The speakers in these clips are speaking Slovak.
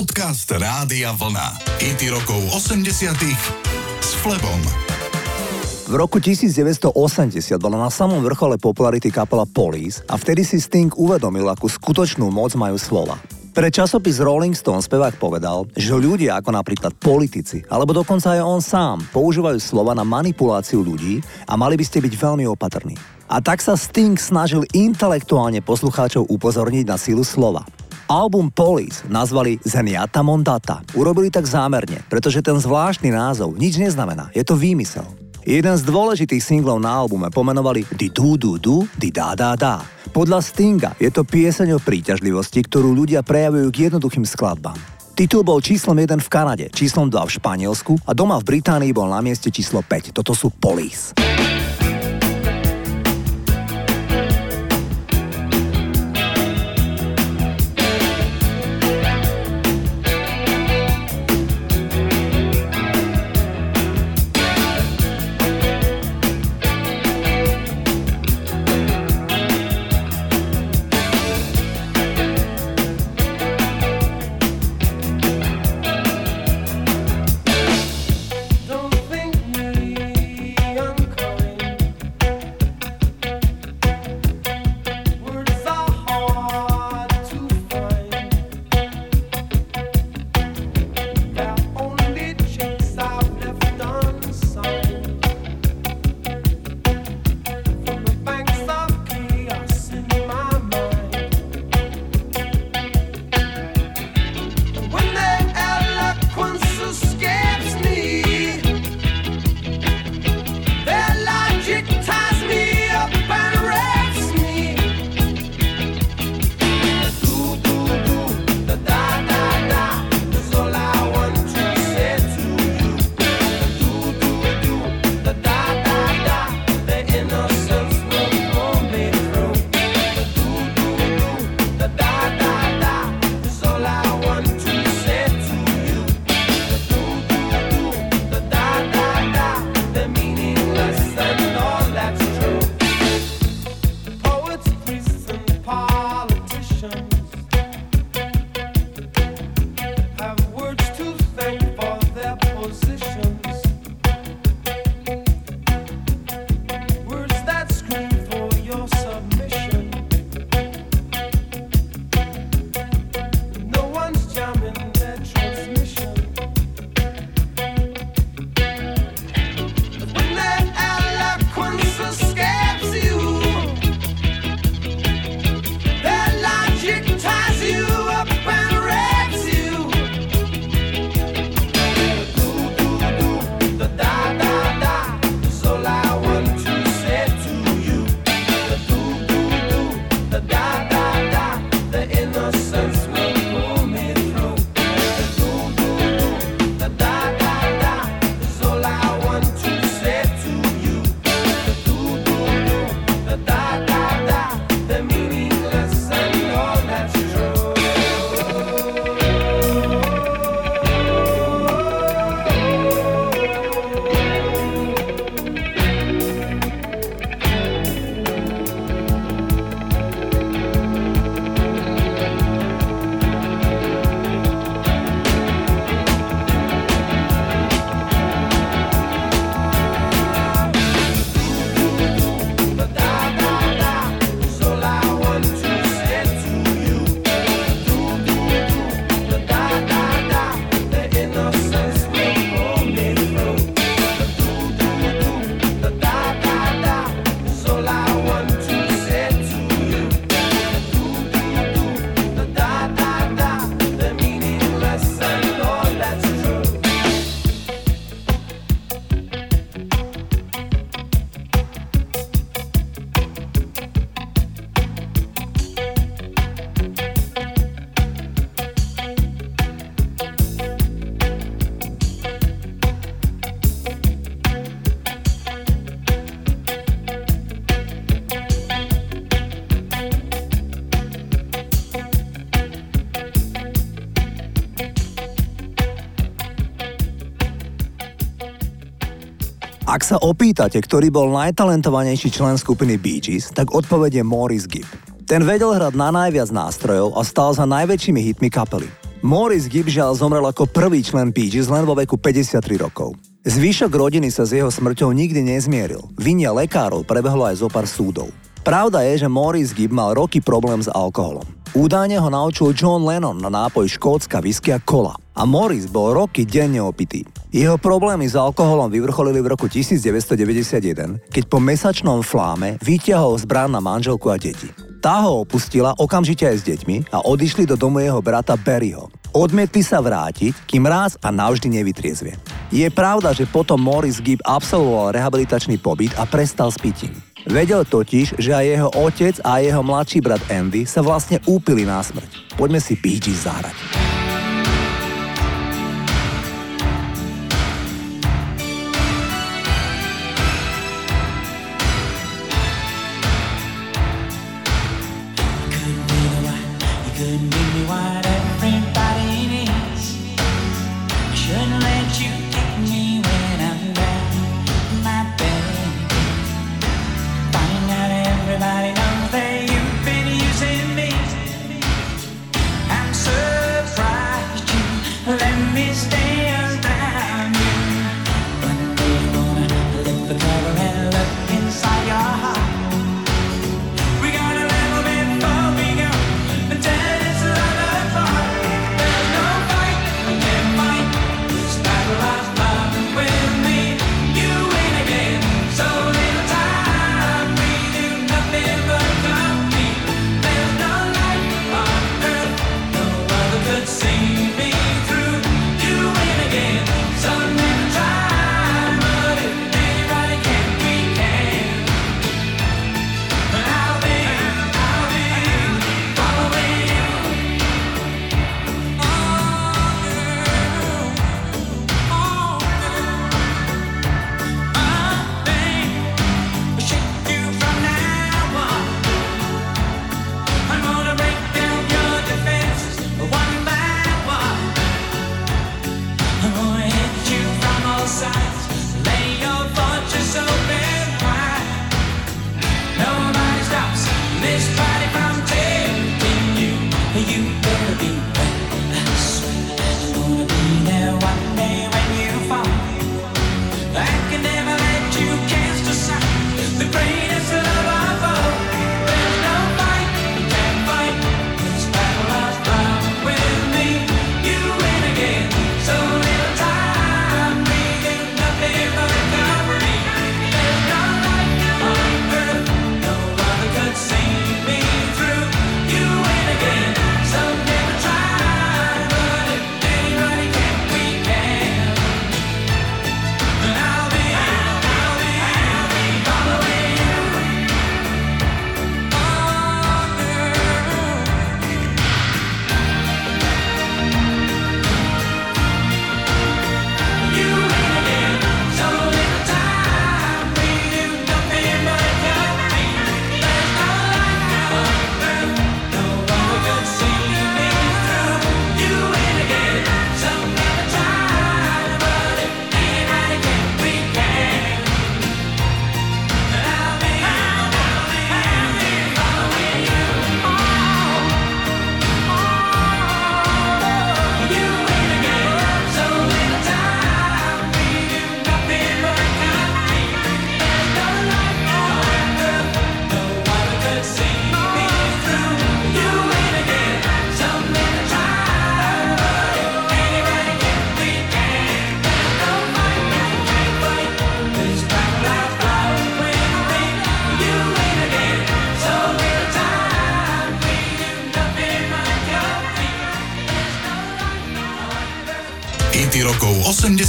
Podcast Rádia Vlna. IT rokov 80 s Flebom. V roku 1980 bola na samom vrchole popularity kapela Police a vtedy si Sting uvedomil, akú skutočnú moc majú slova. Pre časopis Rolling Stone spevák povedal, že ľudia ako napríklad politici, alebo dokonca aj on sám, používajú slova na manipuláciu ľudí a mali by ste byť veľmi opatrní. A tak sa Sting snažil intelektuálne poslucháčov upozorniť na sílu slova. Album Police nazvali Zeniata Mondata. Urobili tak zámerne, pretože ten zvláštny názov nič neznamená, je to výmysel. Jeden z dôležitých singlov na albume pomenovali Di du du du, di da da da. Podľa Stinga je to pieseň o príťažlivosti, ktorú ľudia prejavujú k jednoduchým skladbám. Titul bol číslom 1 v Kanade, číslom 2 v Španielsku a doma v Británii bol na mieste číslo 5. Toto sú Police. Ak sa opýtate, ktorý bol najtalentovanejší člen skupiny Bee Gees, tak odpovedie Morris Gibb. Ten vedel hrať na najviac nástrojov a stal za najväčšími hitmi kapely. Morris Gibžal zomrel ako prvý člen Bee len vo veku 53 rokov. Zvyšok rodiny sa s jeho smrťou nikdy nezmieril. Vinia lekárov prebehlo aj zo pár súdov. Pravda je, že Morris Gibb mal roky problém s alkoholom. Údajne ho naučil John Lennon na nápoj škótska whisky a kola. A Morris bol roky denne opitý. Jeho problémy s alkoholom vyvrcholili v roku 1991, keď po mesačnom fláme vyťahol zbrán na manželku a deti. Tá ho opustila okamžite aj s deťmi a odišli do domu jeho brata Barryho. Odmietli sa vrátiť, kým raz a navždy nevytriezvie. Je pravda, že potom Morris Gibb absolvoval rehabilitačný pobyt a prestal s pitím. Vedel totiž, že aj jeho otec a jeho mladší brat Andy sa vlastne úpili na smrť. Poďme si Bee zahrať. couldn't give me what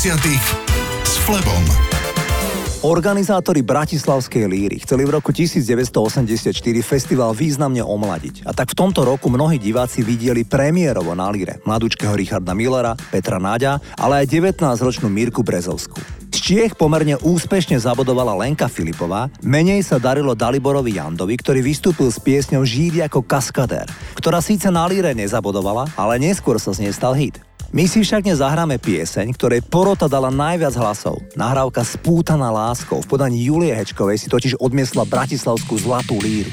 s Flebom. Organizátori Bratislavskej líry chceli v roku 1984 festival významne omladiť. A tak v tomto roku mnohí diváci videli premiérovo na líre mladúčkeho Richarda Millera, Petra Náďa, ale aj 19-ročnú Mirku Brezovskú. Z Čiech pomerne úspešne zabodovala Lenka Filipová, menej sa darilo Daliborovi Jandovi, ktorý vystúpil s piesňou Žíd ako kaskadér, ktorá síce na líre nezabodovala, ale neskôr sa z nej stal hit. My si však dnes zahráme pieseň, ktorej porota dala najviac hlasov. Nahrávka Spútaná láskou v podaní Julie Hečkovej si totiž odmiesla Bratislavskú zlatú líru.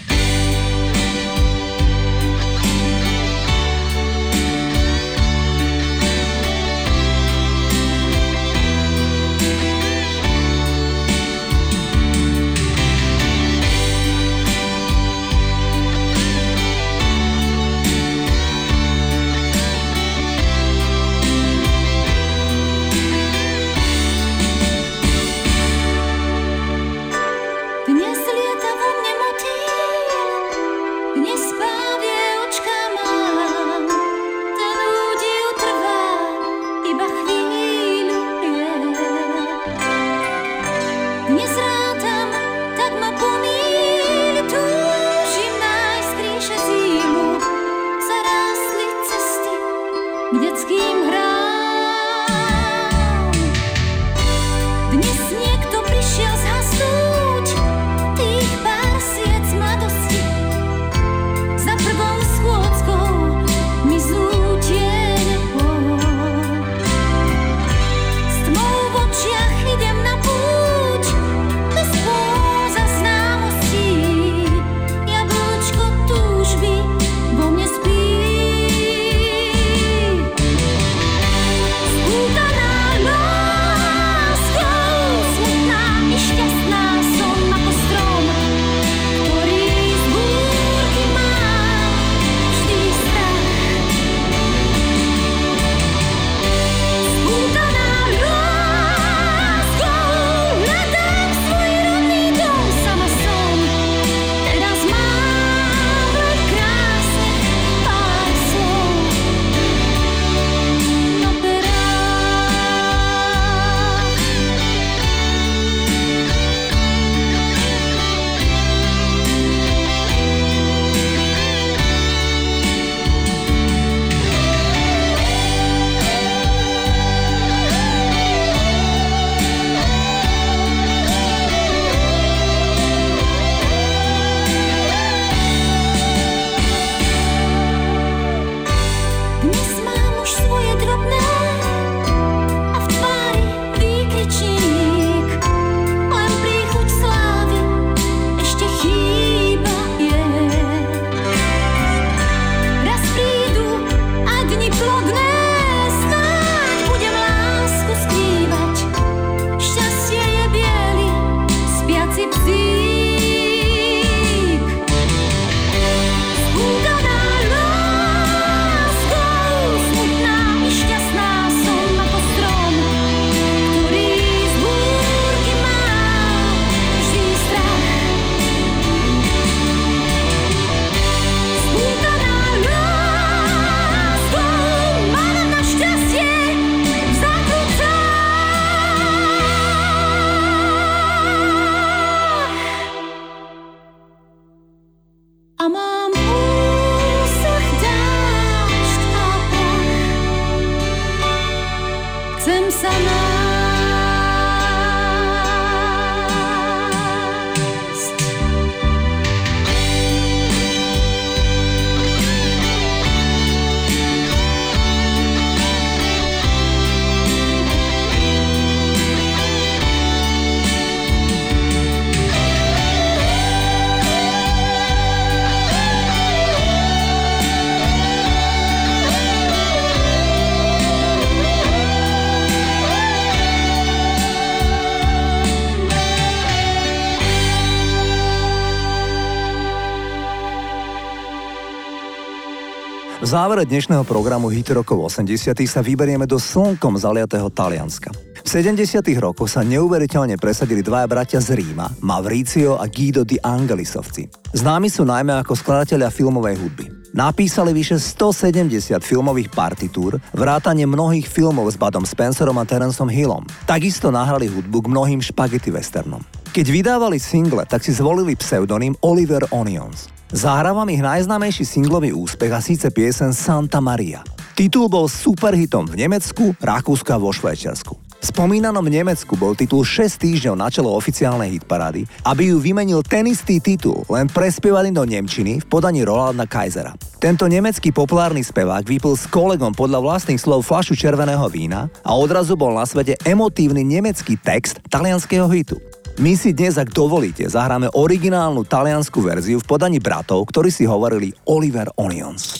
V závere dnešného programu Hit rokov 80 sa vyberieme do slnkom zaliatého Talianska. V 70 rokoch sa neuveriteľne presadili dvaja bratia z Ríma, Mavricio a Guido di Angelisovci. Známi sú najmä ako skladatelia filmovej hudby. Napísali vyše 170 filmových partitúr, vrátane mnohých filmov s Badom Spencerom a Terenceom Hillom. Takisto nahrali hudbu k mnohým špagety westernom. Keď vydávali single, tak si zvolili pseudonym Oliver Onions. Zahrávam ich najznámejší singlový úspech a síce piesen Santa Maria. Titul bol superhitom v Nemecku, Rakúsku a vo Švajčiarsku. Spomínanom Nemecku bol titul 6 týždňov na čelo oficiálnej hitparády, aby ju vymenil ten istý titul, len prespievaný do Nemčiny v podaní Rolanda Kaisera. Tento nemecký populárny spevák vypil s kolegom podľa vlastných slov flašu červeného vína a odrazu bol na svete emotívny nemecký text talianského hitu. My si dnes, ak dovolíte, zahráme originálnu taliansku verziu v podaní bratov, ktorí si hovorili Oliver Onions.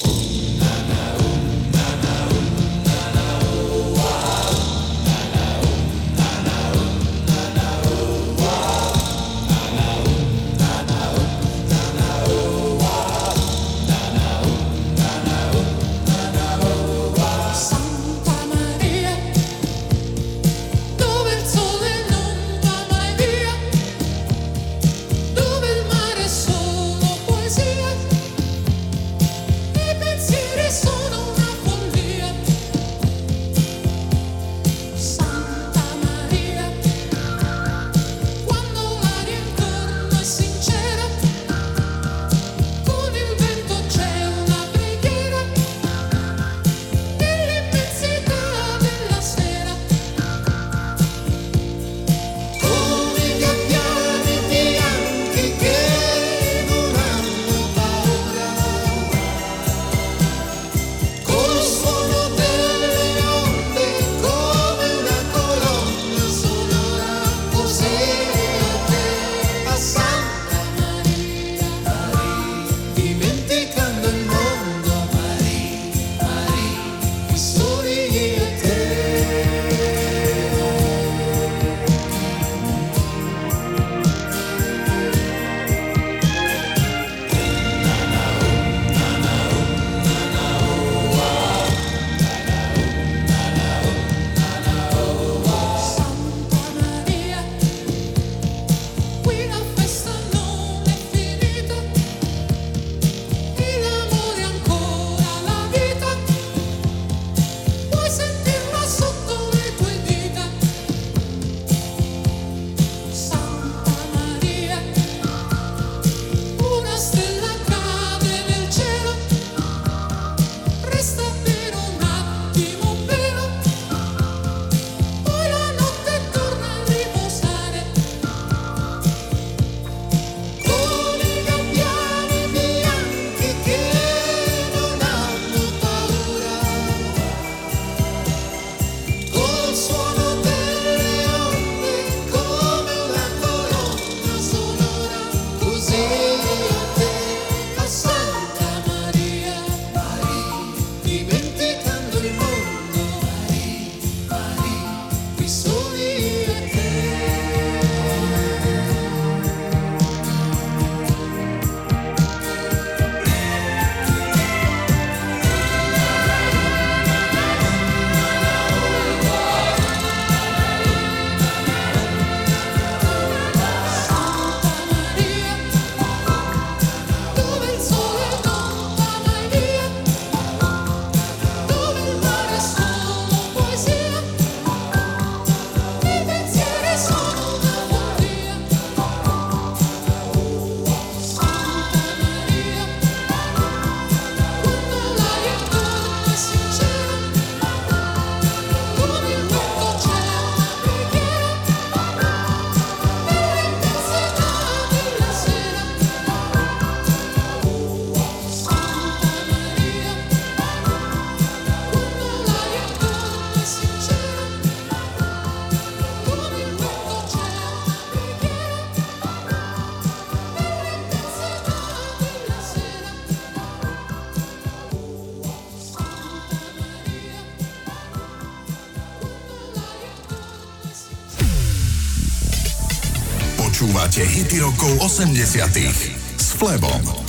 Rokov 80 s Flebom.